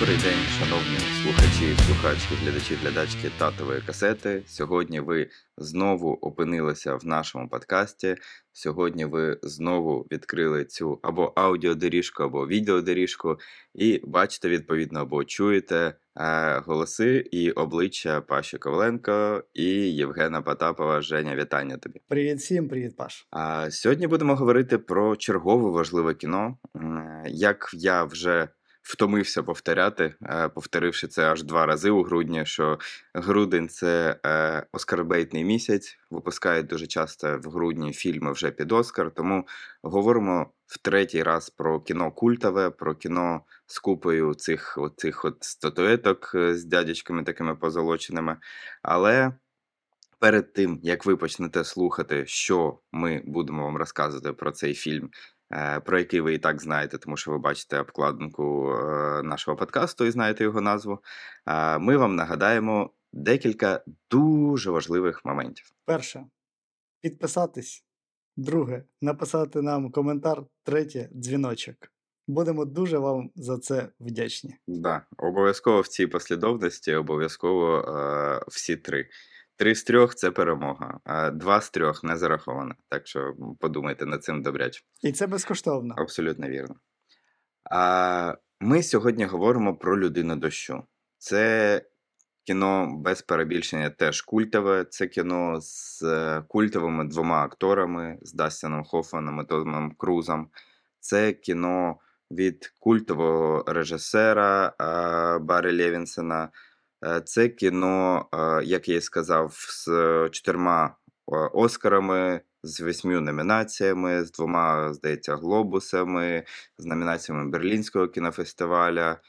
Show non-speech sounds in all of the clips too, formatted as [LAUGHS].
Добрий день, шановні слухачі, слухачки, глядачі, глядачки татової касети. Сьогодні ви знову опинилися в нашому подкасті. Сьогодні ви знову відкрили цю або аудіодоріжку, або відеодоріжку, і бачите, відповідно, або чуєте е, голоси і обличчя Паші Коваленко і Євгена Потапова. Женя, вітання тобі. Привіт всім, привіт, Паш. А сьогодні будемо говорити про чергове важливе кіно. Як я вже втомився повторяти, е, повторивши це аж два рази у грудні, що грудень це е, оскарбейтний місяць. Випускають дуже часто в грудні фільми вже під Оскар. Тому говоримо в третій раз про кіно культове, про кіно з купою цих, цих от статуеток е, з дядечками такими позолоченими. Але перед тим, як ви почнете слухати, що ми будемо вам розказувати про цей фільм, про який ви і так знаєте, тому що ви бачите обкладинку е, нашого подкасту і знаєте його назву, е, ми вам нагадаємо декілька дуже важливих моментів. Перше, підписатись. Друге, написати нам коментар. Третє дзвіночок. Будемо дуже вам за це вдячні. Да, обов'язково в цій послідовності, обов'язково е, всі три. Три з трьох це перемога, а два з трьох не зараховано. Так що подумайте над цим добряче. І це безкоштовно. Абсолютно вірно. А, ми сьогодні говоримо про людину дощу. Це кіно без перебільшення теж культове. Це кіно з е, культовими двома акторами, з Дастіном Хоффаном і Томом Крузом. Це кіно від культового режисера Баррі Левінсона. Е, Це кіно, е, як я і сказав, з чотирма е, Оскарами, з восьмю номінаціями, з двома, здається, глобусами, з номінаціями Берлінського кінофестиваля.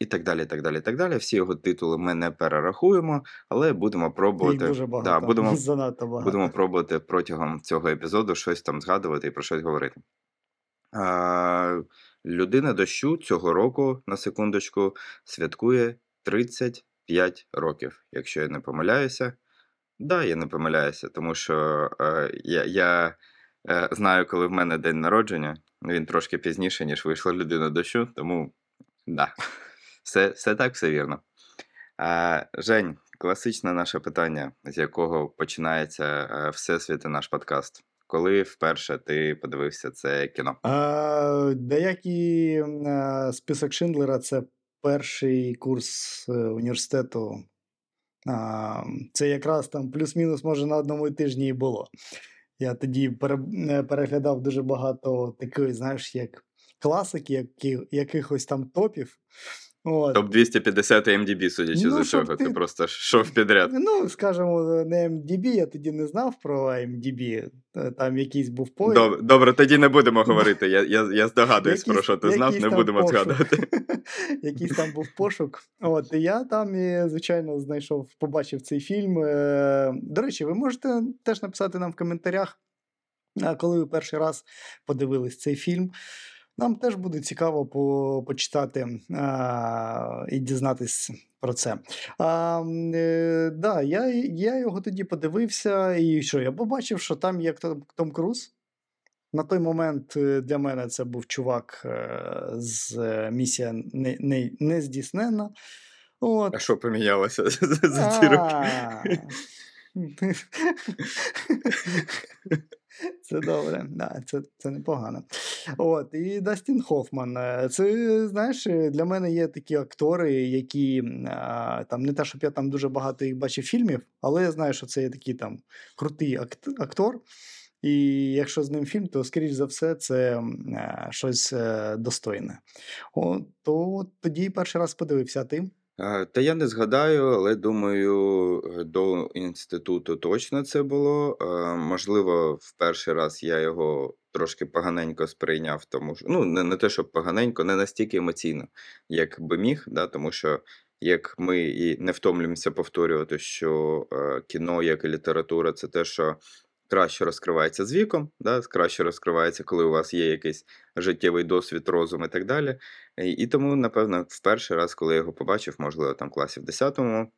І так далі, так далі, так далі. Всі його титули ми не перерахуємо, але будемо Їх пробувати. дуже багато. Да, будемо, [LAUGHS] Занадто багато. будемо пробувати протягом цього епізоду щось там згадувати і про щось говорити. А, Людина дощу цього року, на секундочку, святкує 35 років, якщо я не помиляюся. Да, я не помиляюся, тому що е, я, я е, знаю, коли в мене день народження. Він трошки пізніше, ніж вийшла людина дощу, тому да, все, все так, все вірно. А, Жень, класичне наше питання, з якого починається е, Всесвіт і наш подкаст. Коли вперше ти подивився це кіно? А, деякі а, список Шиндлера це перший курс е, університету. Це якраз там плюс-мінус, може, на одному тижні і було. Я тоді пере, переглядав дуже багато такої, знаєш, як класики, які, якихось там топів. От. Топ 250 MDB, судячи Ну, за чого, ти- ти просто йшов підряд. Ну, скажімо, не MDB, я тоді не знав про MDB, е, там якийсь був поїзд. Добре, добре, тоді не будемо говорити. Я, я, я здогадуюсь, про що ти знав, не будемо пошук. згадувати. [LAUGHS] Якийсь там був пошук. От, і я там, і, звичайно, знайшов, побачив цей фільм. Е, До речі, ви можете теж написати нам в коментарях, коли ви перший раз подивились цей фільм. Нам теж буде цікаво по, почитати а, і дізнатись про це. А, е, да, я, я його тоді подивився, і що? Я побачив, що там є Том, Том Круз. На той момент е, для мене це був чувак е, з е, місія не, не, не здійснена. От. А що помінялося за ці роки? [LAUGHS] [LAUGHS] Це добре, да, це, це непогано. От, і Дастін Хофман. е, Це, знаєш, е, для мене є такі актори, які там не те, щоб я там дуже багато їх бачив фільмів, але я знаю, що це є такий там крутий актор. І якщо з ним фільм, то, скоріш за все, це е, щось е, достойне. О, то тоді перший раз подивився, ти? А, Та я не згадаю, але думаю, е, до інституту точно це було. Е, Можливо, в перший раз я його трошки поганенько сприйняв, тому що ну не, не те, щоб поганенько, не настільки емоційно, як би міг, да, тому що як ми і не втомлюємося повторювати, що е, кіно, як і література, це те, що краще розкривається з віком, да, краще розкривається, коли у вас є якийсь життєвий досвід, розум і так далі. І, і тому, напевно, в перший раз, коли я його побачив, можливо, там в класі в 10-му,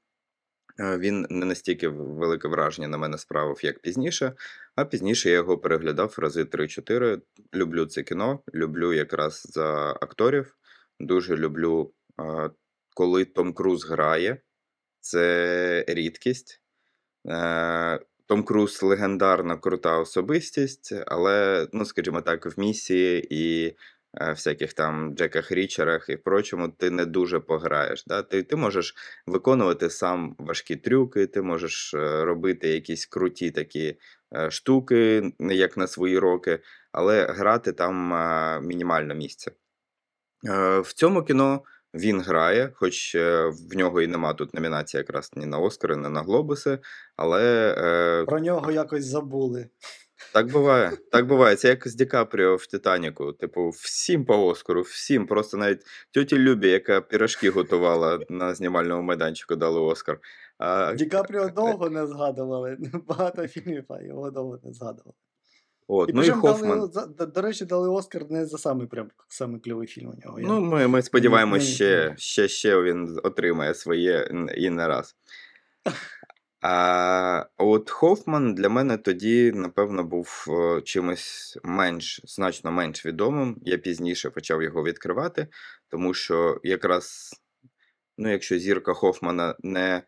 е, він не настільки велике враження на мене справив, як пізніше. А пізніше я його переглядав рази 3-4. Люблю це кіно, люблю якраз за акторів. дуже люблю, е, коли Том Круз грає. Це рідкість. Том Круз легендарна крута особистість, але, ну, скажімо так, в місії і е, всяких там Джеках Річерах і прочому ти не дуже пограєш. Да? Ти, ти можеш виконувати сам важкі трюки, ти можеш е, робити якісь круті такі е, штуки, як на свої роки, але грати там е, мінімально місце. Е, В цьому кіно він грає, хоч е, в нього і нема тут номінації якраз ні на Оскари, ні на Глобуси, але е, Про нього якось забули. так буває. Так буває. Це як з Ді Капріо в Титаніку. Типу, всім по Оскару, всім. Просто навіть тьоті Любі, яка пірашки готувала на знімальному майданчику, дали Оскар. А, Ді Капріо [LAUGHS] довго не згадували. Багато фільмів, а його довго не згадували. От, І ну і причому дали, до, до речі, дали Оскар не за самий прям самий кльовий фільм у нього. Я- Ну, ми, ми сподіваємось, Мені- ще, ще, ще він отримає своє і не раз. [LAUGHS] А от Хофман для мене тоді, напевно, був е, чимось менш, значно менш відомим. Я пізніше почав його відкривати, тому що якраз, ну, якщо зірка Хофмана не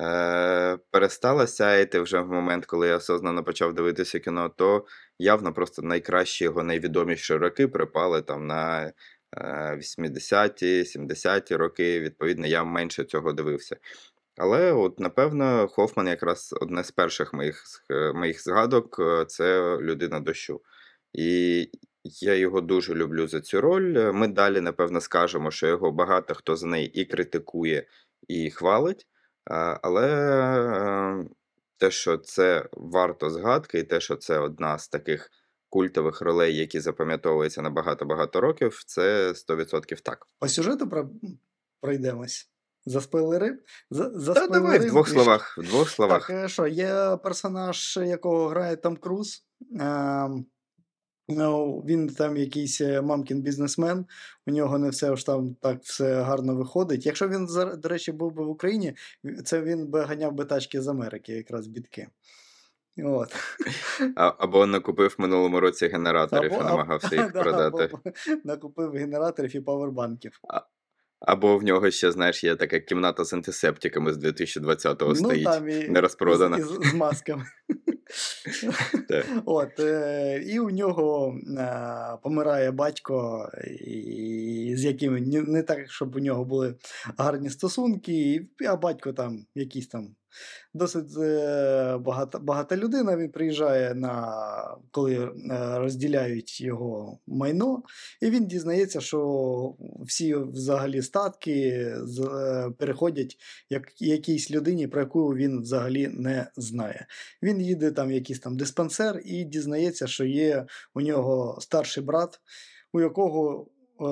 е, перестала сяяти вже в момент, коли я осознано почав дивитися кіно, то явно просто найкращі його найвідоміші роки припали там на е, 80-ті, 70-ті роки. Відповідно, я менше цього дивився. Але, от, напевно, Хофман якраз одне з перших моїх, е, моїх згадок е, це людина дощу. І я його дуже люблю за цю роль. Е, Ми далі, напевно, скажемо, що його багато хто за неї і критикує, і хвалить. Але е, те, що це варто згадки, і те, що це одна з таких культових ролей, які запам'ятовуються на багато-багато років, це 100% так. По сюжету про... пройдемось. За спойлери? За, за Та давай в двох словах. В двох словах. Так, е, що, є персонаж, якого грає Том Круз. Ем, ну, він там якийсь е, мамкін бізнесмен, у нього не все ж там так все гарно виходить. Якщо він, до речі, був би в Україні, це він би ганяв би тачки з Америки, якраз бітки. От. А, або накупив в минулому році генераторів і намагався їх [LAUGHS] да, продати. або [LAUGHS] накупив генераторів і павербанків. Або в нього ще, знаєш, є така кімната з антисептиками з 2020-го стоїть. Ну, там і, не розпродана. З, з, з масками. [LAUGHS] [LAUGHS] От, е, і у нього е, помирає батько, з яким не, так, щоб у нього були гарні стосунки, а батько там якийсь там досить е, багата, багата людина. Він приїжджає на коли розділяють його майно, і він дізнається, що всі взагалі статки переходять як якійсь людині, про яку він взагалі не знає. Він їде там якийсь там диспансер і дізнається, що є у нього старший брат, у якого е,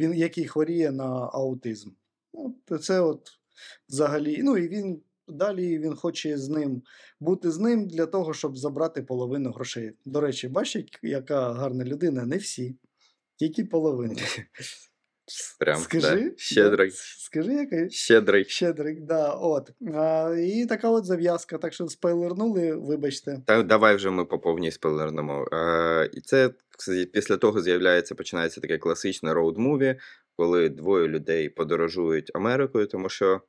він який хворіє на аутизм. От це от взагалі. Ну і він далі він хоче з ним бути з ним для того, щоб забрати половину грошей. До речі, бачите, яка гарна людина? Не всі, тільки половину. [LAUGHS] Прям, Скажи, да. Щедрий. Да, скажи, яка Щедрий. Щедрик, да, от. А, і така от зав'язка, так що спойлернули, вибачте. Та давай вже ми по повній спойлернемо. Е, і це після того з'являється, починається таке класичне роуд-муві, коли двоє людей подорожують Америкою, тому що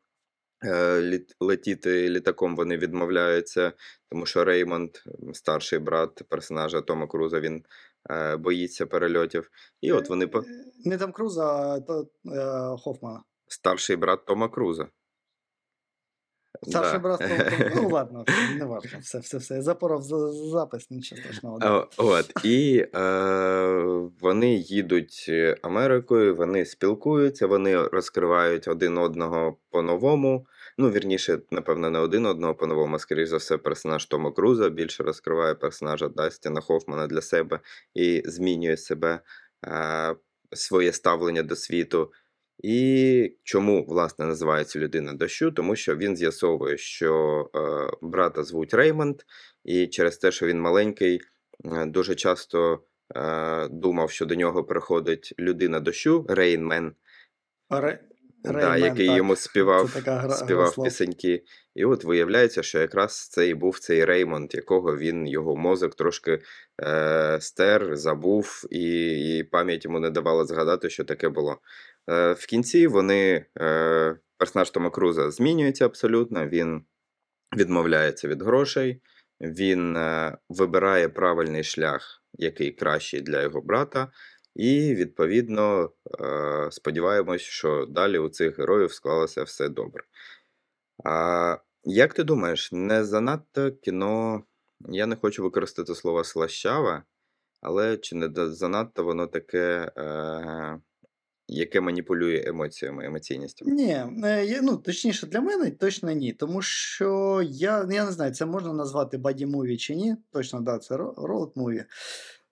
е, летіти літаком вони відмовляються, тому що Реймонд, старший брат персонажа Тома Круза, він боїться перельотів. І от вони по... Е, Не там Круза, а то, е, Хофмана. старший брат Тома Круза. Старший Да. брат Том- Ну [LAUGHS] ладно, не важно. Все, все, все. Запоров за за запис, нічого страшного. да. От, і е, вони їдуть е, Америкою, вони спілкуються, вони розкривають один одного по-новому. Ну, вірніше, напевно, не один одного по-новому, скоріш за все, персонаж Тома Круза більше розкриває персонажа Дастіна Хофмана для себе і змінює себе, е, своє ставлення до світу. І чому, власне, називається людина дощу? Тому що він з'ясовує, що е, брата звуть Реймонд, і через те, що він маленький, е, дуже часто е, думав, що до нього приходить людина дощу, Рейнмен. Ре... Да, який так. йому співав, гра, співав пісеньки. І от виявляється, що якраз це і був цей Реймонд, якого він, його мозок трошки е, стер, забув, і, і пам'ять йому не давала згадати, що таке було. Е, в кінці вони, е, персонаж Тома Круза змінюється абсолютно, він відмовляється від грошей, він е, вибирає правильний шлях, який кращий для його брата. І, відповідно, е, сподіваємось, що далі у цих героїв склалося все добре. А як ти думаєш, не занадто кіно, я не хочу використати слово слащаве, але чи не занадто воно таке, е, яке маніпулює емоціями, емоційністю? Ні, е, ну, точніше, для мене точно ні. Тому що я, я не знаю, це можна назвати баді-муві чи ні. Точно, да, це роуд-муві.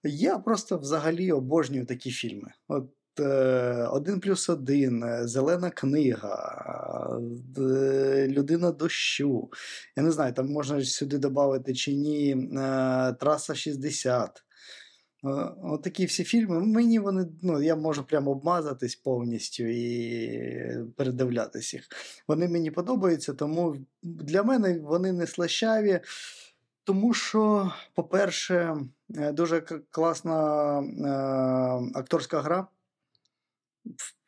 Я просто взагалі обожнюю такі фільми. От е, один плюс один, е, Зелена книга, е, Людина дощу. Я не знаю, там можна сюди додати чи ні, Траса 60. Е, От такі всі фільми. Мені вони, ну, я можу прямо обмазатись повністю і передивлятись їх. Вони мені подобаються, тому для мене вони не слащаві. Тому що, по-перше, е, дуже класна е, акторська гра.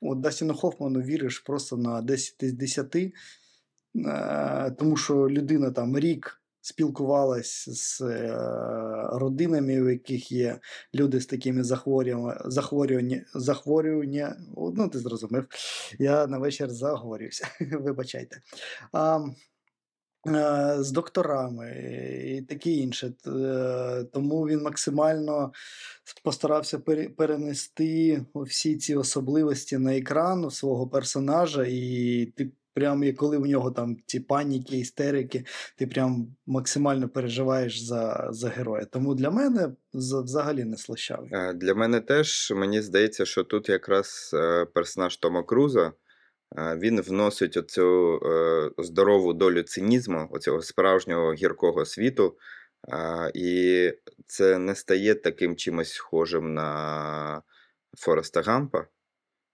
От Дастіну Хоффману віриш просто на 10 з 10, е, тому що людина там рік спілкувалась з е, родинами, у яких є люди з такими захворюваннями, захворювання, захворювання. Ну, ти зрозумів. Я на вечір заговорююся. [LAUGHS] Вибачайте. А, з докторами і таке інше. Е, Тому він максимально постарався пере- перенести всі ці особливості на екран свого персонажа, і ти прям, коли в нього там ці паніки, істерики, ти прям максимально переживаєш за, за героя. Тому для мене взагалі не слащавий. Е, Для мене теж мені здається, що тут якраз е, персонаж Тома Круза е, він вносить оцю е, здорову долю цинізму, оцього справжнього гіркого світу, і це не стає таким чимось схожим на Фореста Гампа,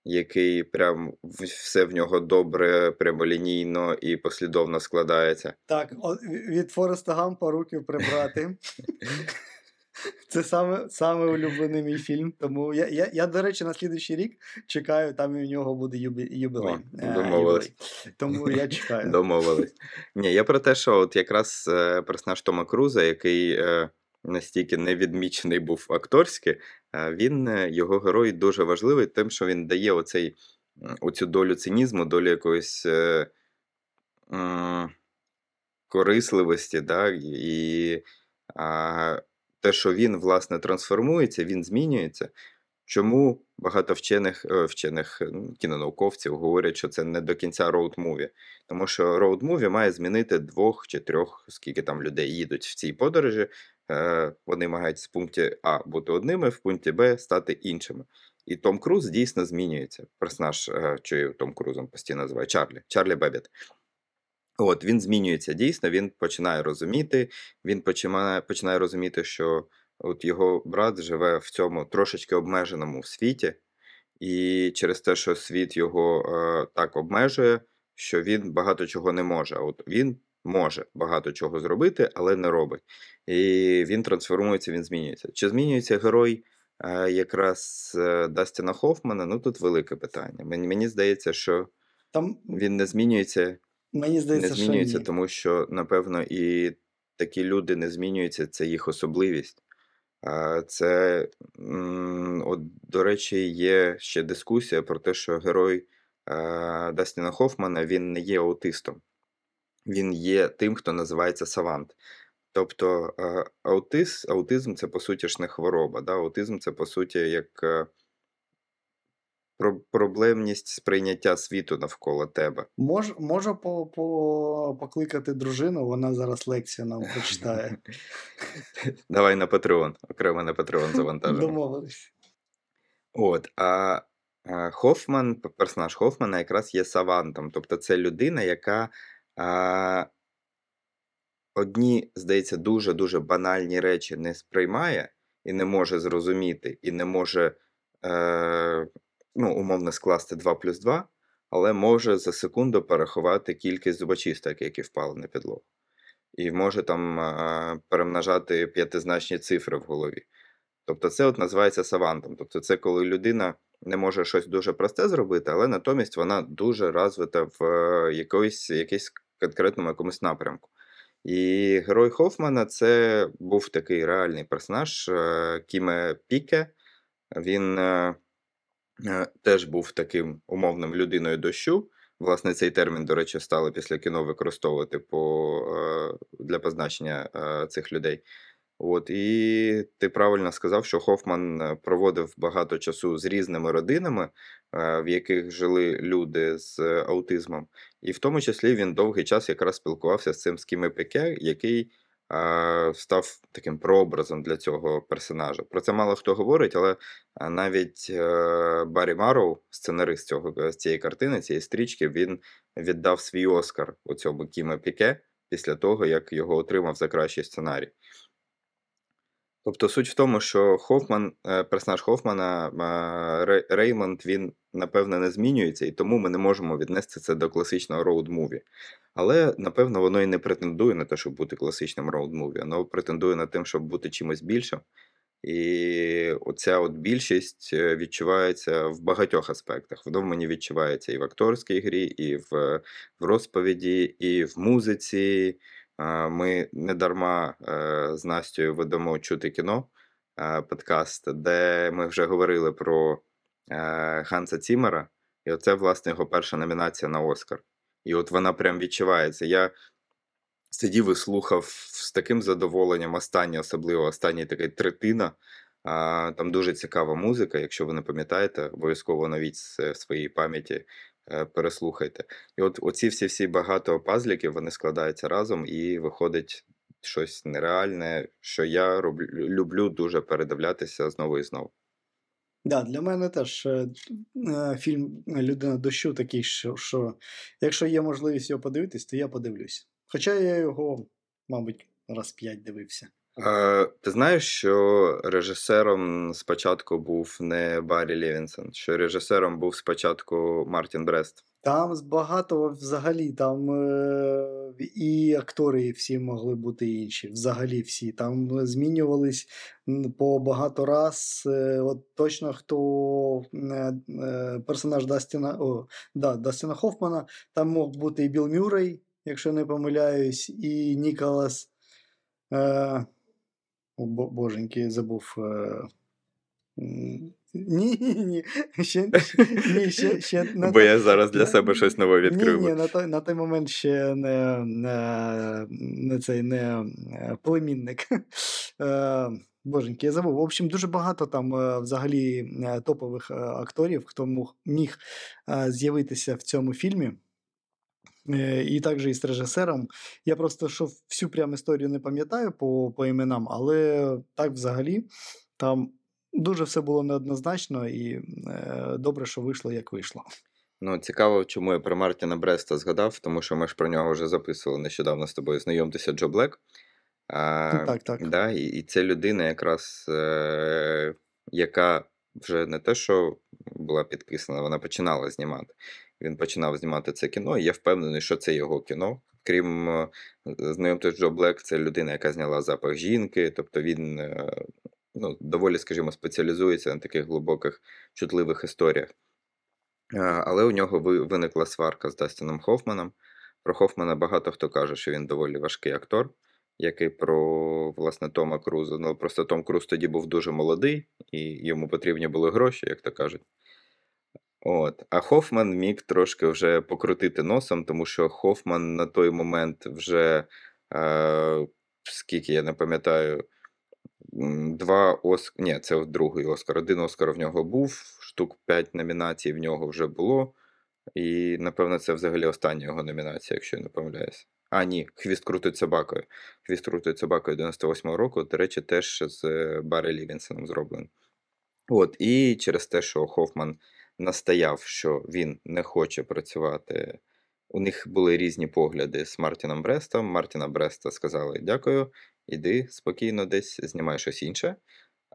який прям все в нього добре, прямолінійно і послідовно складається. Так, від Фореста Гампа руки прибрати. [LAUGHS] [LAUGHS] Це саме, саме улюблений мій фільм. Тому я, я, я, до речі, на слідуючий рік чекаю, там і в нього буде юбі, юбілей. О, е, домовились. ювілей. Тому я чекаю. Домовились. Ні, я про те, що от якраз е, персонаж Тома Круза, який е, настільки невідмічений був акторськи, е, він, е, його герой дуже важливий тим, що він дає оцей, оцю долю цинізму, долю якоїсь е, м, корисливості, да, і а, те, що він, власне, трансформується, він змінюється. Чому багато вчених, е, вчених е, ну, кінонауковців говорять, що це не до кінця роуд-муві? Тому що роуд-муві має змінити двох чи трьох, скільки там людей їдуть в цій подорожі. Е, вони мають з пункті А бути одними, в пункті Б стати іншими. І Том Круз дійсно змінюється. Персонаж, що Том Крузом постійно називаю Чарлі, Чарлі Бебіт. От він змінюється дійсно, він починає розуміти, він починає, починає розуміти, що от його брат живе в цьому трошечки обмеженому світі, і через те, що світ його е, так обмежує, що він багато чого не може. От він може багато чого зробити, але не робить. І він трансформується, він змінюється. Чи змінюється герой е, якраз е, Дастіна Хоффмана? Ну тут велике питання. Мені, мені здається, що Там, він не змінюється мені не здається, що змінюється, ні. тому що, напевно, і такі люди не змінюються, це їх особливість. А Це, от, до речі, є ще дискусія про те, що герой Дастіна Хоффмана він не є аутистом. Він є тим, хто називається савант. Тобто е, аутиз, аутизм це по суті ж не хвороба. Да? Аутизм це по суті як е, проблемність сприйняття світу навколо тебе. Мож, можу по, по, покликати дружину, вона зараз лекцію нам прочитає. [LAUGHS] Давай на Patreon, окремо на Patreon завантажимо. Домовились. От, а, п- персонаж Хоффмана якраз є савантом. Тобто це людина, яка а, одні, здається, дуже-дуже банальні речі не сприймає і не може зрозуміти, і не може, е, ну, умовно, скласти 2 плюс 2, але може за секунду порахувати кількість зубочисток, які впали на підлогу. І може там перемножати п'ятизначні цифри в голові. Тобто це от називається савантом. Тобто це коли людина не може щось дуже просте зробити, але натомість вона дуже розвита в е, якоїсь, якійсь конкретному якомусь напрямку. І герой Хофмана це був такий реальний персонаж е, Кіме Піке. Він е, теж був таким умовним людиною дощу. Власне, цей термін, до речі, стали після кіно використовувати по, е, для позначення е, цих людей. От, і ти правильно сказав, що Хофман е, проводив багато часу з різними родинами, е, в яких жили люди з е, аутизмом. І в тому числі він довгий час якраз спілкувався з цим Скіме який е, став таким прообразом для цього персонажа. Про це мало хто говорить, але навіть е, Баррі Марроу, сценарист цього, е, цієї картини, цієї стрічки, він віддав свій Оскар цьому Кіму Піку після того, як його отримав за кращий сценарій. Тобто суть в тому, що Хофман, е, персонаж Хофмана, е, Реймонд, він напевне не змінюється, і тому ми не можемо віднести це до класичного роуд-муві. Але напевно воно і не претендує на те, щоб бути класичним роуд-муві, воно претендує на те, щоб бути чимось більшим. І оця от більшість е, відчувається в багатьох аспектах. Воно в мені відчувається і в акторській грі, і в, в розповіді, і в музиці. Ми не дарма е, з Настю ведемо чути кіно е, подкаст, де ми вже говорили про е, Ганса Циммера, і оце, власне, його перша номінація на Оскар. І от вона прям відчувається. Я сидів і слухав з таким задоволенням останнє, особливо останній такий третина. Там дуже цікава музика. Якщо ви не пам'ятаєте, обов'язково навіть в своїй пам'яті е, переслухайте. І от оці всі всі багато пазліків вони складаються разом, і виходить щось нереальне, що я роблю, люблю дуже передивлятися знову і знову. Да, для мене теж е, е, фільм Людина дощу такий, що, що якщо є можливість його подивитись, то я подивлюсь. Хоча я його, мабуть, раз п'ять дивився. Е, ти знаєш, що режисером спочатку був не Баррі Левінсон, що режисером був спочатку Мартін Брест. Там багато взагалі, там е, і актори всі могли бути інші. Взагалі всі. Там змінювались по багато раз. Е, от точно хто е, е, персонаж Дастіна, о, да, Дастіна Хоффмана, там мог бути і Білл Мюррей, якщо не помиляюсь, і Ніколас. Е, о, бо- боженьки, забув. Е, ні, ні, ні. Ще, ні, ще, ще на Бо той- я зараз для на- себе щось нове відкрив. ні, ні, на той, на той момент ще не, не, не цей не е, племінник. Е, Боженьки, я забув. В общем, дуже багато там взагалі топових акторів, хто міг з'явитися в цьому фільмі. І також із режисером. Я просто що всю прям історію не пам'ятаю по, по іменам, але так взагалі там дуже все було неоднозначно і е, добре, що вийшло, як вийшло. Ну, цікаво, чому я про Мартіна Бреста згадав, тому що ми ж про нього вже записували нещодавно з тобою знайомтеся Джо Блек. А, Так, так. Да, і, і це людина, якраз, е, яка вже не те, що була підписана, вона починала знімати. Він починав знімати це кіно, і я впевнений, що це його кіно. Крім е, знайомтесь Джо Блек, це людина, яка зняла запах жінки, тобто він е, ну, доволі, скажімо, спеціалізується на таких глибоких, чутливих історіях. Е, Але у нього виникла сварка з Дастіном Хоффманом. Про Хоффмана багато хто каже, що він доволі важкий актор, як і про власне Тома Круза. Ну просто Том Круз тоді був дуже молодий, і йому потрібні були гроші, як то кажуть. От. А Хоффман міг трошки вже покрутити носом, тому що Хоффман на той момент вже е, скільки я не пам'ятаю, два Оск... Ні, це другий Оскар. Один Оскар в нього був, штук 5 номінацій в нього вже було. І, напевно, це взагалі остання його номінація, якщо я не помиляюся. А, ні, Хвіст крутить собакою. Хвіст крутить собакою 98-го року, до речі, теж з е, Баррі Лівінсоном зроблений. От, і через те, що Хоффман настояв, що він не хоче працювати. У них були різні погляди з Мартіном Брестом. Мартіна Бреста сказали: дякую, іди спокійно десь знімай щось інше.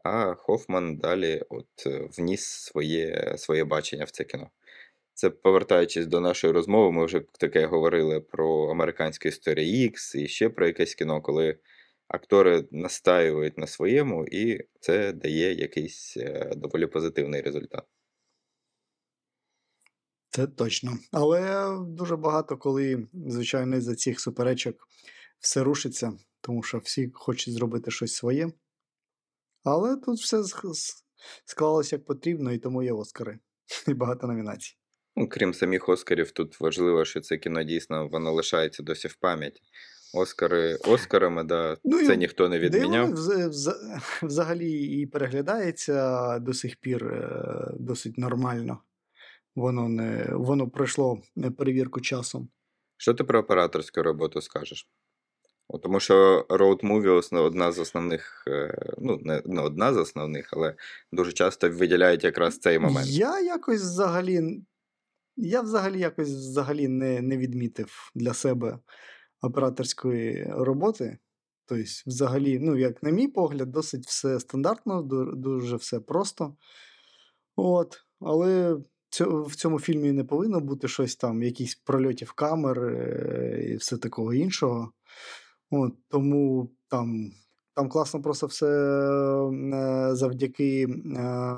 А Хоффман далі от, е, вніс своє, своє бачення в це кіно. це повертаючись до нашої розмови, ми вже таке говорили про американську історію X і ще про якесь кіно, коли актори настаюють на своєму, і це дає якийсь е, доволі позитивний результат. Це точно. Але дуже багато, коли, звичайно, за цих суперечок все рушиться, тому що всі хочуть зробити щось своє. Але тут все склалося як потрібно, і тому є Оскари. [LAUGHS] І багато номінацій. Ну, крім самих Оскарів, тут важливо, що це кіно дійсно воно лишається досі в пам'яті. Оскари Оскарами, да, Ну, і це ніхто не відміняв. вз- вз- [LAUGHS] взагалі і переглядається до сих пір е, досить нормально. Воно не воно пройшло е, перевірку часом. Що ти про операторську роботу скажеш? Тому що Road Movie одна з основних, е, ну, не, не одна з основних, але дуже часто виділяють якраз цей момент. Я якось взагалі. Я взагалі якось взагалі не, не відмітив для себе операторської роботи. Тобто, взагалі, ну, як на мій погляд, досить все стандартно, дуже все просто. От. Але в цьому фільмі не повинно бути щось там, якісь прольотів камер е, і все такого іншого. От, тому там, там класно просто все е, завдяки. Е,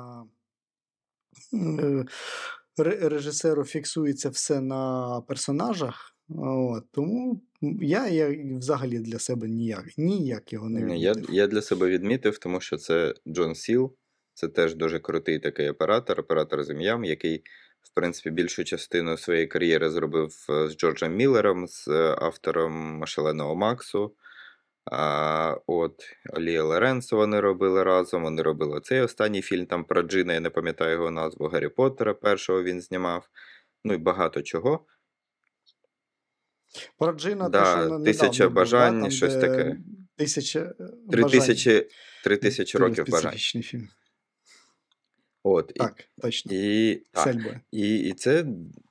ре- режисеру фіксується все на персонажах. От, тому я, я взагалі для себе ніяк, ніяк його не Ні, Я, я для себе відмітив, тому що це Джон Сіл, це теж дуже крутий такий оператор, оператор з ім'ям, який, в принципі, більшу частину своєї кар'єри зробив е, з Джорджем Міллером, з е, автором Шаленого Максу. А, от Олія Лоренцо вони робили разом. Вони робили цей останній фільм там про Джина, я не пам'ятаю його назву Гаррі Поттера, першого він знімав. Ну і багато чого. Про Джина Да, те, що недавно «Тисяча бажань», там, щось таке. Тисяча Три бажань. тисячі, три тисячі років бажань. фільм. От, і, точно. і, так. І, і це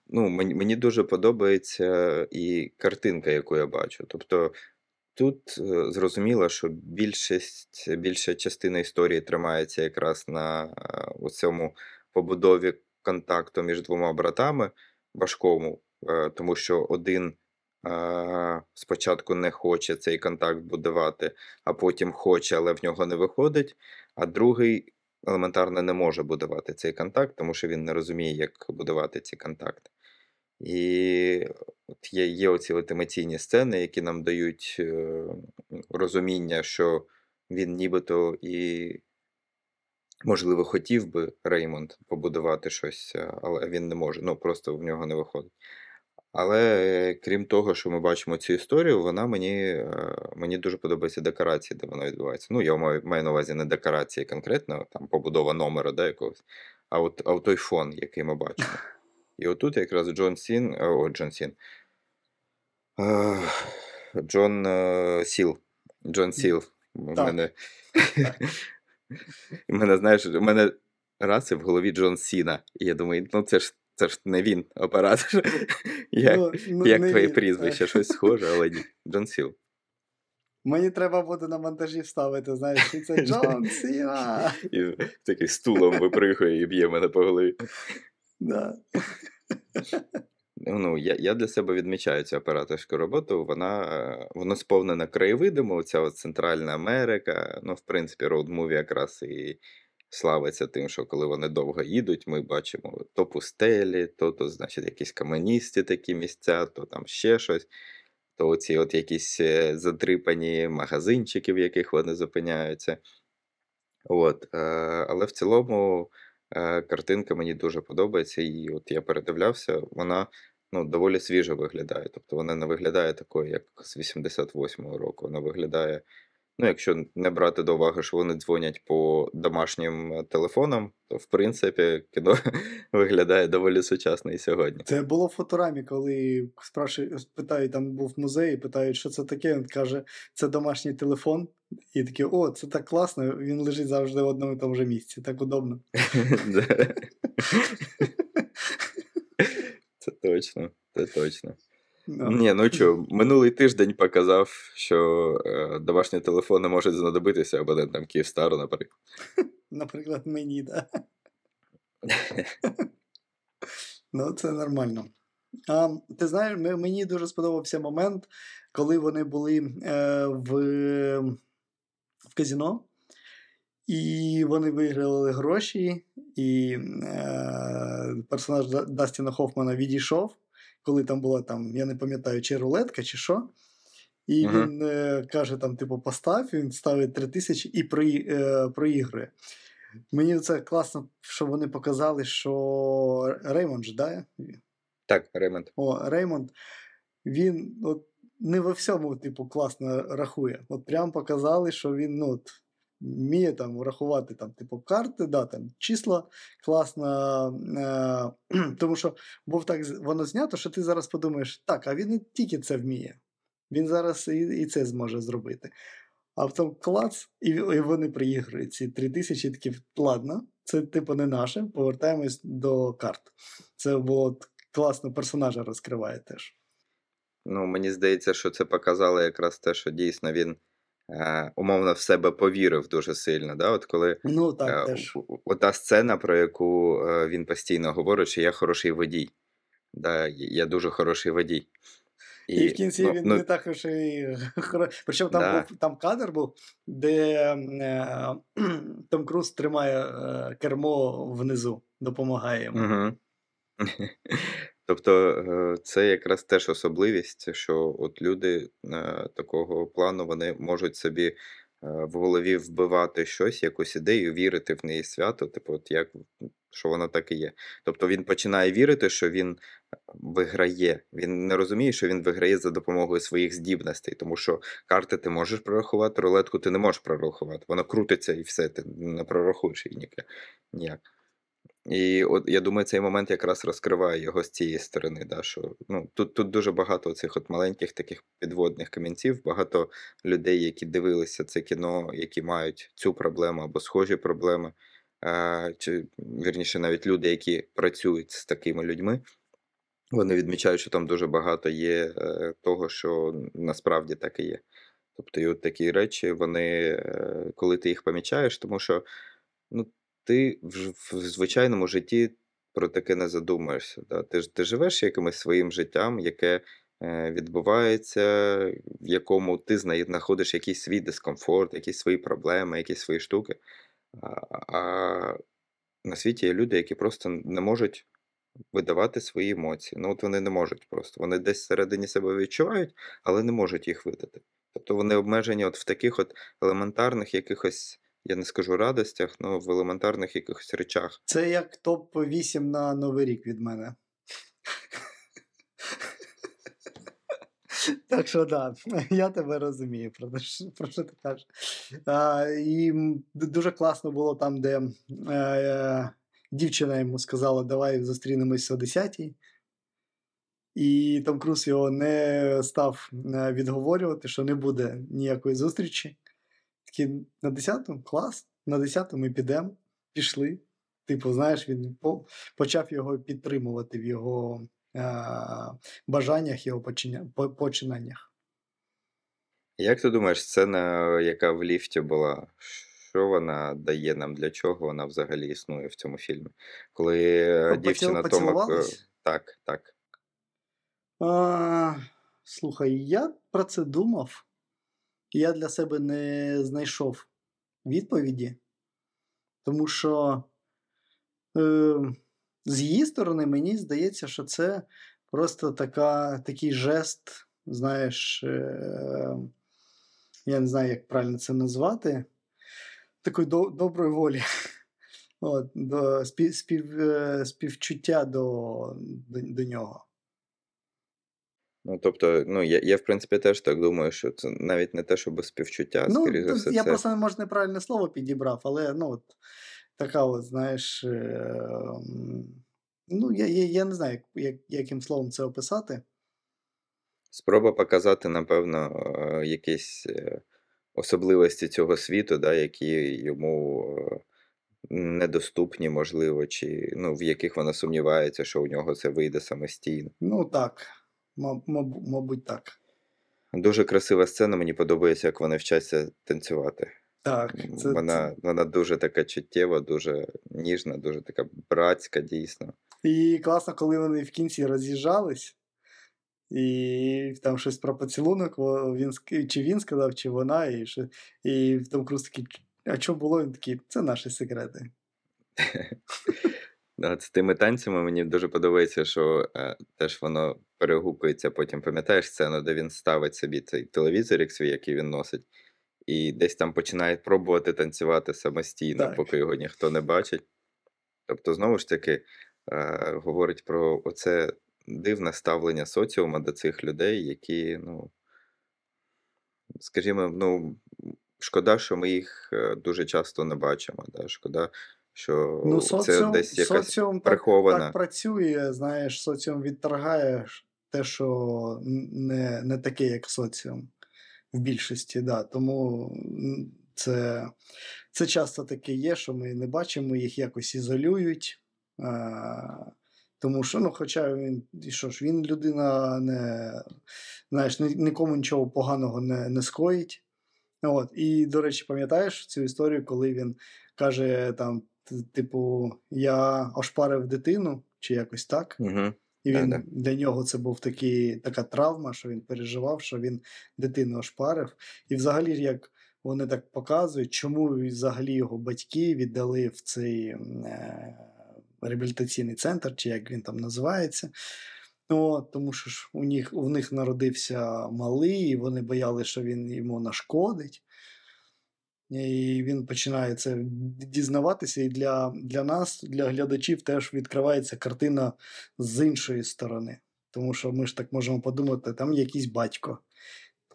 ну, мені, мені дуже подобається і картинка, яку я бачу. Тобто тут е, зрозуміло, що більшість, більша частина історії тримається якраз на е, у цьому побудові контакту між двома братами важкому, е, тому що один спочатку не хоче цей контакт будувати, а потім хоче, але в нього не виходить, а другий елементарно не може будувати цей контакт, тому що він не розуміє, як будувати ці контакти. І от є, є оці от емоційні сцени, які нам дають е, розуміння, що він нібито і, можливо, хотів би Реймонд побудувати щось, е, але він не може. Ну, просто в нього не виходить. Але крім того, що ми бачимо цю історію, вона мені, е, мені дуже подобається декорації, де вона відбувається. Ну, я маю, маю на увазі не декорації конкретно, там побудова номера да, якогось, а от, а от той фон, який ми бачимо. [LAUGHS] І отут якраз Джон Сін, е, о, Джон Сін. Е, Джон Сіл. Джон Сіл. У мене, [LAUGHS] мене, знаєш, у мене раз і в голові Джон Сіна. І я думаю, ну це ж це ж не він, оператор. Як, Ну, ну, як твоє він. прізвище? Щось схоже, але ні. Джон Сіл. Мені треба буде на монтажі вставити, знаєш, і це [LAUGHS] Джон Сіна. І такий стулом випригує і б'є мене по голові. Да. Ну, я, я для себе відмічаю цю операторську роботу. Вона, е, вона сповнена краєвидами, оця от Центральна Америка. Ну, в принципі, роуд муві якраз і славиться тим, що коли вони довго їдуть, ми бачимо то пустелі, то, то значить, якісь каменісті такі місця, то там ще щось. То оці от якісь е, задрипані магазинчики, в яких вони зупиняються. От, е, але в цілому е, картинка мені дуже подобається, і от я передивлявся, вона ну, доволі свіжо виглядає. Тобто вона не виглядає такою, як з 88-го року. Вона виглядає, ну, якщо не брати до уваги, що вони дзвонять по домашнім е, телефонам, то в принципі кіно [LAUGHS] виглядає доволі сучасно і сьогодні. Це було в фоторамі, коли спрашують, питають, там був музей, питають, що це таке. Він каже, це домашній телефон. І такі, о, це так класно, він лежить завжди в одному і тому же місці, так удобно. [LAUGHS] [LAUGHS] Це точно, це точно. Ні, ну що, минулий тиждень показав, що е, домашні телефони можуть знадобитися абонентам Київстару, наприклад. Наприклад, мені, да. [LAUGHS] Ну, це нормально. А, ти знаєш, мені дуже сподобався момент, коли вони були е, в, в казіно, і вони виграли гроші, і е, персонаж Дастіна Хоффмана відійшов, коли там була там, я не пам'ятаю, чи рулетка, чи що. І Мгм. він е, каже: там, типу, постав, він ставить 3 тисячі і при, е, проігрує. Мені це класно, що вони показали, що Реймонд ж, да? Так, Ремонт. О, Реймонд, він от, не во всьому, типу, класно рахує. От прям показали, що він ну, от, вміє там рахувати там, типу, карти, да, там, числа класно. Е, [CLEARS THROAT] тому що був так воно знято, що ти зараз подумаєш, так, а він не тільки це вміє. Він зараз і, і це зможе зробити. А потім клац, і, і вони приігрують ці три тисячі, такі, ладно, це типу не наше, повертаємось до карт. Це було класно персонажа розкриває теж. Ну, мені здається, що це показало якраз те, що дійсно він умовно в себе повірив дуже сильно. Да? От коли Ну так, е, теж. ота сцена, про яку е, він постійно говорить, що я хороший водій. Да, я дуже хороший водій. І, в кінці ну, він ну, не також і [LAUGHS] хоро- Причому там Да. був там кадр був, де е, [CLEARS THROAT] Том Круз тримає е, кермо внизу, допомагає йому. Угу. [LAUGHS] Тобто е, це якраз теж особливість, що от люди е, такого плану вони можуть собі е, в голові вбивати щось, якусь ідею, вірити в неї свято, типу, от як що воно так і є. Тобто він починає вірити, що він виграє. Він не розуміє, що він виграє за допомогою своїх здібностей, тому що карти ти можеш прорахувати, рулетку ти не можеш прорахувати. Воно крутиться і все, ти не прорахуєш її ніяк. І от я думаю, цей момент якраз розкриває його з цієї сторони. Да, що, ну, тут, тут дуже багато цих от маленьких таких підводних камінців, багато людей, які дивилися це кіно, які мають цю проблему або схожі проблеми, а, чи вірніше, навіть люди, які працюють з такими людьми. Вони відмічають, що там дуже багато є е, того, що насправді так і є. Тобто, і от такі речі, вони, е, коли ти їх помічаєш, тому що ну, ти в, в звичайному житті про таке не задумаєшся. Да? Ти, ти живеш якимось своїм життям, яке е, відбувається, в якому ти знаходиш якийсь свій дискомфорт, якісь свої проблеми, якісь свої штуки. А, а на світі є люди, які просто не можуть видавати свої емоції. Ну, от вони не можуть просто. Вони десь всередині себе відчувають, але не можуть їх видати. Тобто вони обмежені от в таких от елементарних якихось, я не скажу радостях, але в елементарних якихось речах. Це як топ-8 на Новий рік від мене. Так що да, я тебе розумію, про що, про що ти кажеш. А, і дуже класно було там, де е, дівчина йому сказала, давай зустрінемось о 10-й. І Том Круз його не став е, відговорювати, що не буде ніякої зустрічі. Такі на 10-му клас, на 10-му ми підемо, пішли. Типу, знаєш, він почав його підтримувати в його е, бажаннях, його починя- починаннях. Як ти думаєш, сцена, яка в ліфті була, що вона дає нам, для чого вона взагалі існує в цьому фільмі? Коли е, Поціл- дівчина Тома. е? Так, так. А, слухай, я про це думав. Я для себе не знайшов відповіді, тому що е, з її сторони мені здається, що це просто така, такий жест, знаєш, е, я не знаю, як правильно це назвати, такої до, доброї волі. [LAUGHS] От, до, спів, спів, е, співчуття до, до, до нього. Ну, тобто, ну, я, я в принципі теж так думаю, що це навіть не те, щоб співчуття, Ну, скоріш за все, я це. просто, може, неправильне слово підібрав, але ну, от, така от, знаєш. Е, ну, я, я, я не знаю, як, як, яким словом це описати. Спроба показати, напевно, е, якісь е, особливості цього світу, да, які йому е, недоступні, можливо, чи ну, в яких вона сумнівається, що у нього це вийде самостійно. Ну, так, мабуть, так. Дуже красива сцена, мені подобається, як вони вчаться танцювати. Так, це, Вона, вона дуже така чуттєва, дуже ніжна, дуже така братська, дійсно. І класно, коли вони в кінці роз'їжджались, і там щось про поцілунок, він, чи він сказав, чи вона, і що, і Том Круз такий, а що було? Він такий, це наші секрети. [LAUGHS] З тими танцями мені дуже подобається, що е, теж воно перегукується. Потім пам'ятаєш сцену, де він ставить собі цей телевізор, свій, який він носить, і десь там починає пробувати танцювати самостійно, Так. поки його ніхто не бачить. Тобто, знову ж таки, е, говорить про оце дивне ставлення соціума до цих людей, які, ну, скажімо, ну, шкода, що ми їх е, дуже часто не бачимо. Да? Шкода, що Ну, це соціум, десь якась соціум так, прихована. так працює, знаєш, соціум відторгає те, що не, не таке, як соціум в більшості. Да. Тому це, це часто таке є, що ми не бачимо, їх якось ізолюють. А, тому що, ну, хоча він, і що ж, він людина не, знаєш, нікому нічого поганого не, не скоїть. От. І, до речі, пам'ятаєш цю історію, коли він каже там, типу, я ошпарив дитину, чи якось так. Угу. І він Да-да. для нього це був такий, така травма, що він переживав, що він дитину ошпарив. І взагалі, як вони так показують, чому взагалі його батьки віддали в цей е, реабілітаційний центр, чи як він там називається. Ну, тому що ж у них, у них народився малий, і вони боялися, що він йому нашкодить. І він починає це дізнаватися, і для, для нас, для глядачів, теж відкривається картина з іншої сторони. Тому що ми ж так можемо подумати, там якийсь батько.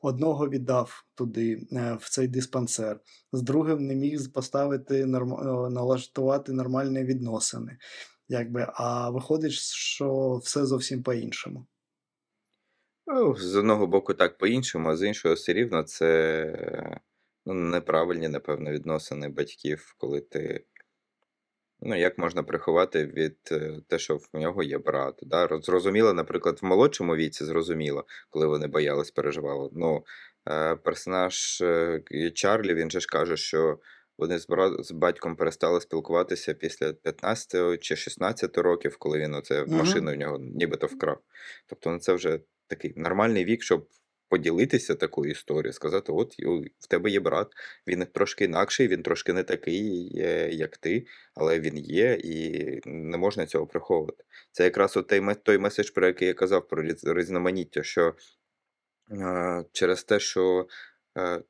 Одного віддав туди, е, в цей диспансер, з другим не міг поставити е, налаштувати нормальні відносини. Якби, а виходить, що все зовсім по-іншому. Ну, з одного боку, так по-іншому, а з іншого, все рівно це неправильні, напевно, відносини батьків, коли ти. Ну, як можна приховати від е, те, що в нього є брат. Да? Зрозуміло, наприклад, в молодшому віці зрозуміло, коли вони боялись, переживали. Ну, е, персонаж е, Чарлі, він же ж каже, що вони з, батьком перестали спілкуватися після 15 чи 16 років, коли він оце машину в нього нібито вкрав. Тобто, ну, це вже такий нормальний вік, щоб поділитися такою історією, сказати: от в тебе є брат, він трошки інакший, він трошки не такий, е, як ти, але він є, і не можна цього приховувати. Це якраз от той, той меседж, про який я казав, про різноманіття, що е, через те, що е,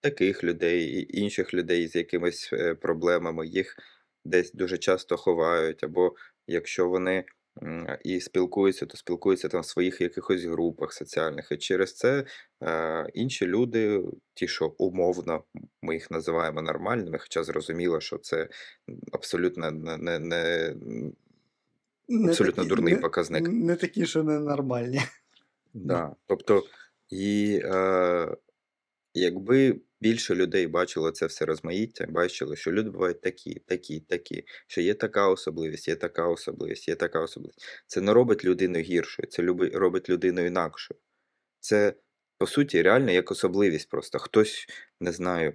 таких людей і інших людей з якимись е, проблемами їх десь дуже часто ховають, або якщо вони і спілкуються, то спілкуються там в своїх якихось групах соціальних. І через це е, інші люди, ті, що умовно ми їх називаємо нормальними, хоча зрозуміло, що це абсолютно не, не, не Не абсолютно такі, дурний не, показник. не такі, що ненормальні. Да. Тобто, і е, якби більше людей бачило це все розмаїття, бачило, що люди бувають такі, такі, такі, що є така особливість, є така особливість, є така особливість. Це не робить людину гіршою, це робить людину інакшою. Це, по суті, реально як особливість просто. Хтось, не знаю,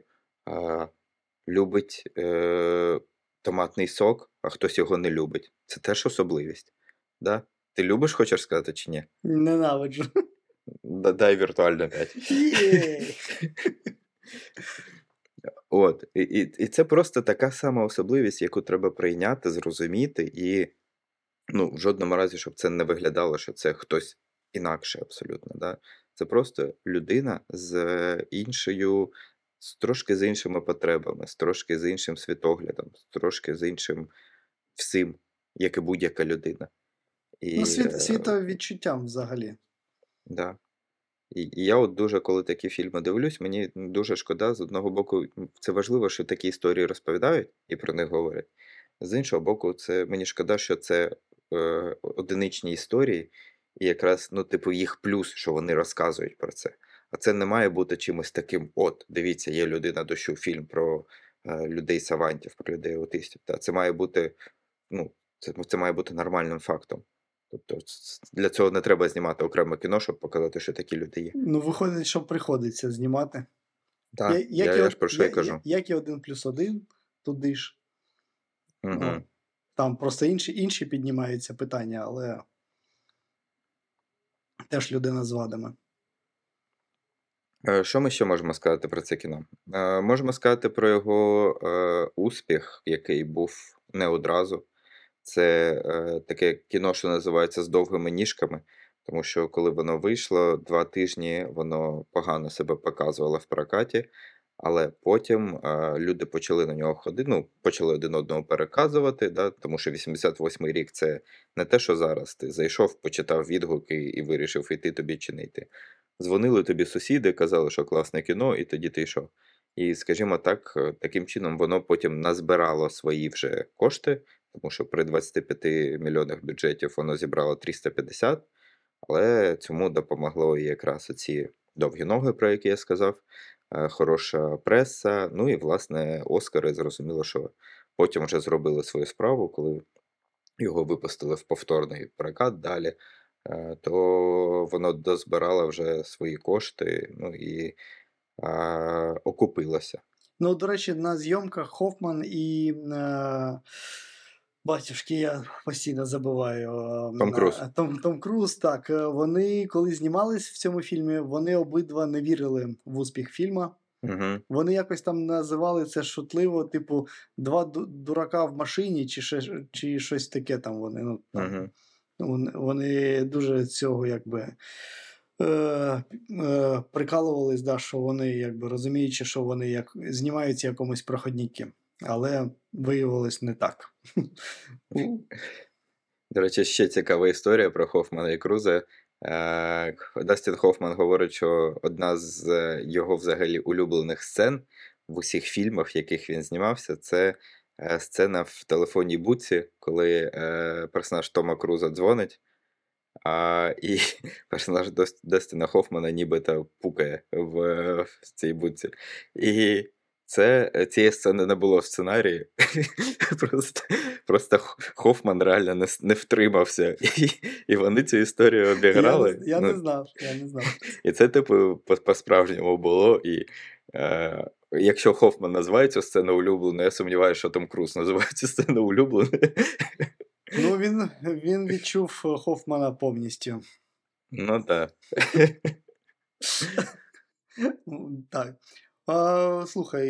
любить е, томатний сок, а хтось його не любить. Це теж особливість. Да? Ти любиш, хочеш сказати, чи ні? Ненавиджу. Да- Дай віртуально 5. От, і, і, і це просто така сама особливість, яку треба прийняти, зрозуміти, і ну, в жодному разі, щоб це не виглядало, що це хтось інакше абсолютно. Да? Це просто людина з іншою, з трошки з іншими потребами, з трошки з іншим світоглядом, з трошки з іншим всім, як і будь-яка людина. І, Ну, е, світ, світовідчуттям взагалі. Да. І, я от дуже, коли такі фільми дивлюсь, мені дуже шкода, з одного боку, це важливо, що такі історії розповідають і про них говорять. З іншого боку, це мені шкода, що це е, одиничні історії, і якраз, ну, типу, їх плюс, що вони розказують про це. А це не має бути чимось таким: от, дивіться, є людина дощу, фільм про е, людей савантів, про людей аутистів. Та це має бути, ну, це, це має бути нормальним фактом. Тобто для цього не треба знімати окреме кіно, щоб показати, що такі люди є. Ну, виходить, що приходиться знімати. Так, Я- я, як, і, я ж про що я- й кажу. як і один плюс один, туди ж. Угу. Там просто інші, інші піднімаються питання, але теж людина з вадами. Е, Що ми ще можемо сказати про це кіно? Е, Можемо сказати про його е, успіх, який був не одразу. Це е, таке кіно, що називається з довгими ніжками, тому що коли воно вийшло, два тижні воно погано себе показувало в прокаті, але потім е, люди почали на нього ходити, ну, почали один одному переказувати, да, тому що 88-й рік це не те, що зараз. Ти зайшов, почитав відгуки і вирішив, йти тобі чи не йти. Дзвонили тобі сусіди, казали, що класне кіно, і тоді ти йшов. І, скажімо так, е, таким чином воно потім назбирало свої вже кошти, тому що при 25 мільйонах бюджетів воно зібрало 350, але цьому допомогло якраз оці довгі ноги, про які я сказав, е, хороша преса, ну і, власне, Оскари зрозуміло, що потім вже зробили свою справу, коли його випустили в повторний прокат далі, е, то воно дозбирало вже свої кошти, ну і а, окупилося. Ну, до речі, на зйомках Хофман і е, батюшки, я постійно забуваю. е, Том Круз. е, Том, Том Круз, так. е, Вони, коли знімались в цьому фільмі, вони обидва не вірили в успіх фільму. Угу. Вони якось там називали це шутливо, типу, два дурака в машині, чи, ще, чи щось таке там вони. Ну, Угу. вони дуже цього якби. Е, е, прикалувались, да, що вони, якби розуміючи, що вони як знімаються якомусь проходніки, але виявилось не так. До речі, ще цікава історія про Хофмана і Круза. Е, Дастін Хофман говорить, що одна з е, його взагалі улюблених сцен в усіх фільмах, в яких він знімався, це е, сцена в телефонній будці, коли е, персонаж Тома Круза дзвонить, а, і [LAUGHS] персонаж Дастіна Хофмана нібито пукає в, в цій будці. І це, е, цієї сцени не було в сценарії. [LAUGHS] Просто, просто Хофман реально не, не втримався. [LAUGHS] І, і вони цю історію обіграли. не, я ну, не знав, я не знав. і це, типу, по- по-справжньому було. І е, якщо Хофман називає цю сцену улюбленою, я сумніваюся, що Том Круз називає цю сцену улюбленою. Ну, [LAUGHS] він, він відчув Хофмана повністю. Ну так. Так. А, слухай,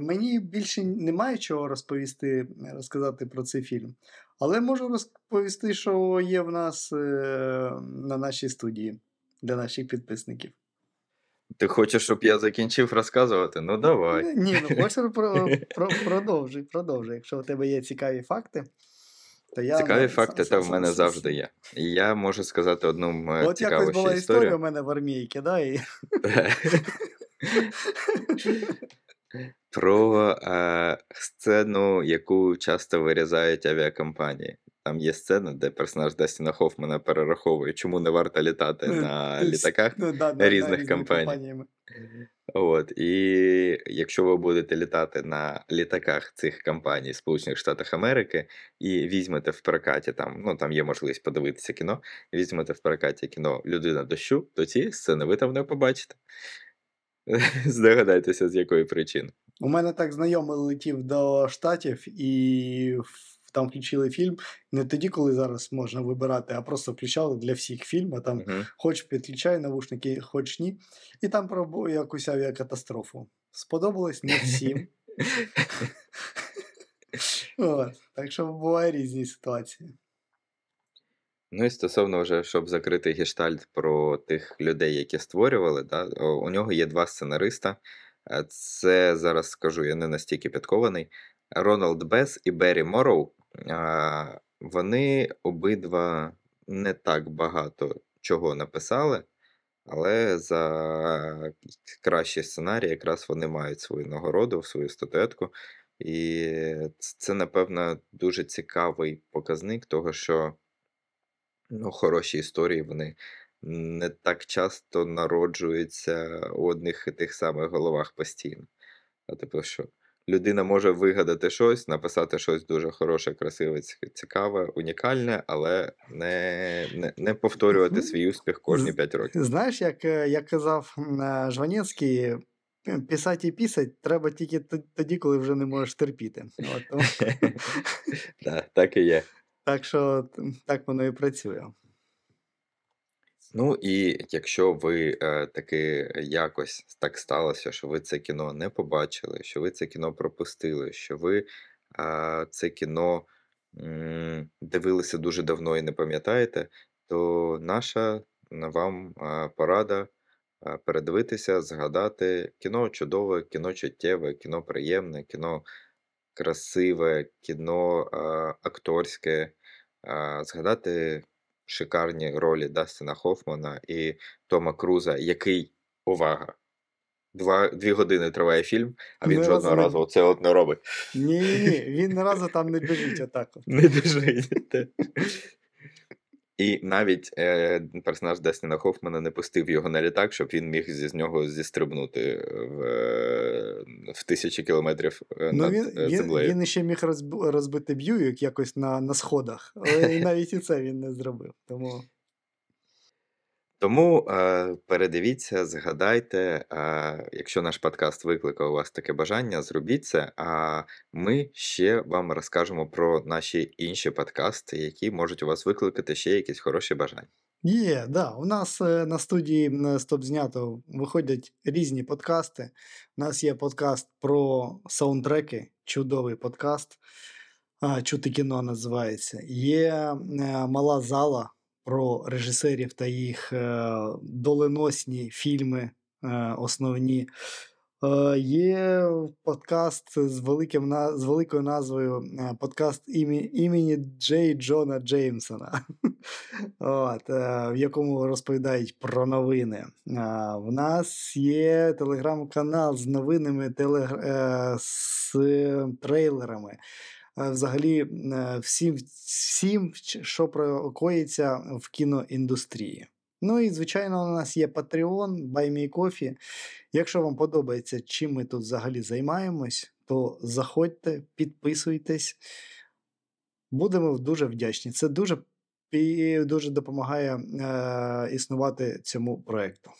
мені більше немає чого розповісти, розказати про цей фільм. Але можу розповісти, що є в нас е, на нашій студії для наших підписників. Ти хочеш, щоб я закінчив розказувати? Ну давай. Ні, ну хочеш про, [LAUGHS] про, продовжуй, продовжуй. Якщо у тебе є цікаві факти, то я Цікаві на- факти та в мене завжди є. І я можу сказати одну м, От якось була історія у мене в армійці, да, і... [LAUGHS] Про е, сцену, яку часто вирізають авіакомпанії. Там є сцена, де персонаж Дастіна Хофмана перераховує, чому не варто літати Е, на літаках. ну, да, да, різних да, компаній. От, і якщо ви будете літати на літаках цих компаній Сполучених Штатів Америки і візьмете в прокаті там, ну там є можливість подивитися кіно, візьмете в прокаті кіно Людина дощу, то ці сцени ви там не побачите. [LAUGHS] Здогадайтеся, з якої причини. У мене так знайомий летів до Штатів і там включили фільм не тоді, коли зараз можна вибирати, а просто включали для всіх фільм, а там Мгм. хоч підключай навушники, хоч ні. І там про якусь авіакатастрофу. Сподобалось не всім. [LAUGHS] [LAUGHS] Так що буває різні ситуації. Ну і стосовно вже, щоб закрити гештальт про тих людей, які створювали, да, у нього є два сценариста. Е, Це зараз скажу, я не настільки підкований. Роналд Бес і Беррі Морроу. Вони обидва не так багато чого написали, але за кращий сценарій якраз вони мають свою нагороду, свою статуетку. І це, напевно, дуже цікавий показник того, що ну, хороші історії вони не так часто народжуються у одних і тих самих головах постійно. А типу, що людина може вигадати щось, написати щось дуже хороше, красиве, цікаве, унікальне, але не, не, не повторювати свій успіх кожні 5 років. Знаєш, як, е, як казав е, Жванецький, Писати і пісать треба тільки тоді, коли вже не можеш терпіти. [LAUGHS] Так і є. Так що так воно і працює. Ну і якщо ви е, таки якось так сталося, що ви це кіно не побачили, що ви це кіно пропустили, що ви е, це кіно м, дивилися дуже давно і не пам'ятаєте, то наша вам е, порада передивитися, згадати кіно чудове, кіно чуттєве, кіно приємне, кіно красиве, кіно акторське, згадати шикарні ролі Дастіна Хофмана і Тома Круза, який, увага, два, дві години триває фільм, а він не жодного разу не- оце от не робить. Ні, ні, ні, він ні разу там не біжить отак. От. [LAUGHS] Не біжить. [LAUGHS] І навіть е, персонаж Дестіна Хоффмана не пустив його на літак, щоб він міг з нього зістрибнути в, е, в тисячі кілометрів е, Ну, над він, землею. він, він ще міг розб- розбити Б'юік якось на, на сходах, але навіть і це він не зробив. Тому Тому е, передивіться, згадайте, е, якщо наш подкаст викликав у вас таке бажання, зробіть це. А ми ще вам розкажемо про наші інші подкасти, які можуть у вас викликати ще якісь хороші бажання. Є, да. У нас е, на студії м, Стоп знято виходять різні подкасти. У нас є подкаст про саундтреки, чудовий подкаст. Чути кіно називається. Є е, мала зала про режисерів та їх е, доленосні фільми е, основні. Е, Є подкаст з, великим, з великою назвою подкаст імені Джей Джона Джеймсона, [LAUGHS] От, в якому розповідають про новини. В нас є телеграм-канал з новинами телег... з трейлерами. Взагалі, е, всім, всім, що прокоїться в кіноіндустрії. Ну і, звичайно, у нас є Patreon, BuyMeCoffee. Якщо вам подобається, чим ми тут взагалі займаємось, то заходьте, підписуйтесь. Будемо дуже вдячні. Це дуже, дуже допомагає е, існувати цьому проєкту.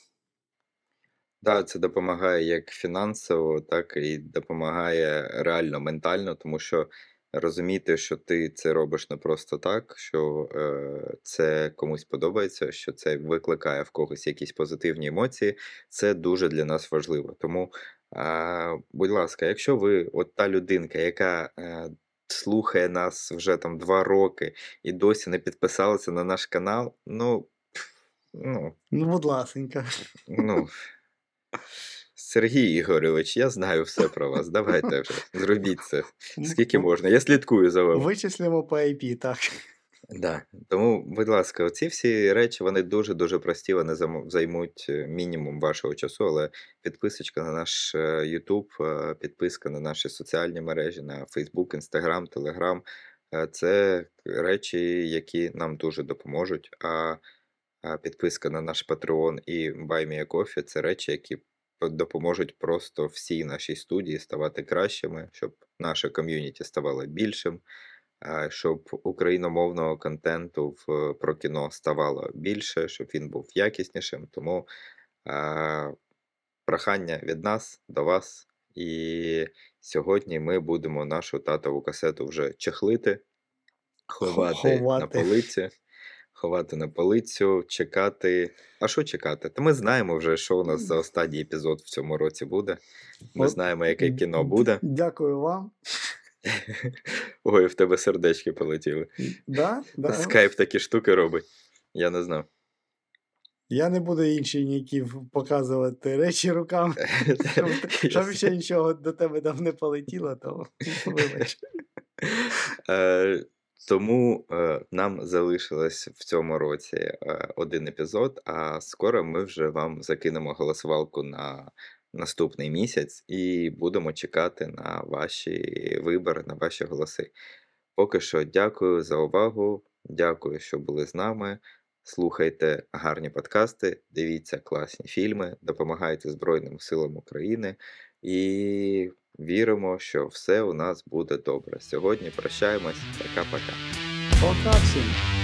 Да, це допомагає як фінансово, так і допомагає реально ментально, тому що розуміти, що ти це робиш не просто так, що е, це комусь подобається, що це викликає в когось якісь позитивні емоції, це дуже для нас важливо. Тому, е, будь ласка, якщо ви от та людинка, яка е, слухає нас вже там два роки і досі не підписалася на наш канал, ну, ну, Ну, будь ласенька. Ну, [LAUGHS] Сергій Ігорович, я знаю все про вас. Давайте вже зробіть це. Скільки можна? Я слідкую за вами. Вичислимо по IP, так. Да. Тому, будь ласка, оці всі речі вони дуже-дуже прості, вони займуть е, мінімум вашого часу, але підписочка на наш е, YouTube, е, підписка на наші соціальні мережі, на Facebook, Instagram, Telegram е, це речі, які нам дуже допоможуть. А підписка на наш Patreon і Buy Me a Coffee – це речі, які допоможуть просто всій нашій студії ставати кращими, щоб наше ком'юніті ставало більшим, щоб україномовного контенту в, про кіно ставало більше, щоб він був якіснішим. Тому а, прохання від нас до вас. І сьогодні ми будемо нашу татову касету вже чехлити, ховати, на полиці. Ховати на полицю, чекати. А що чекати? Та ми знаємо вже, що у нас за останній епізод в цьому році буде. Ми От знаємо, яке кіно буде. Дякую вам. [LAUGHS] Ой, в тебе сердечки полетіли. Да, да. Скайп такі штуки робить. Я не знав. Я не буду інші ніякі показувати речі руками, [LAUGHS] щоб, щоб ще нічого до тебе там не полетіло, то [LAUGHS] вибач. Тому е, нам залишилось в цьому році е, один епізод, а скоро ми вже вам закинемо голосувалку на наступний місяць і будемо чекати на ваші вибори, на ваші голоси. Поки що дякую за увагу, дякую, що були з нами. Слухайте гарні подкасти, дивіться класні фільми, допомагайте Збройним силам України і віримо, що все у нас буде добре. Сьогодні прощаємось. Пока-пока. Пока всім.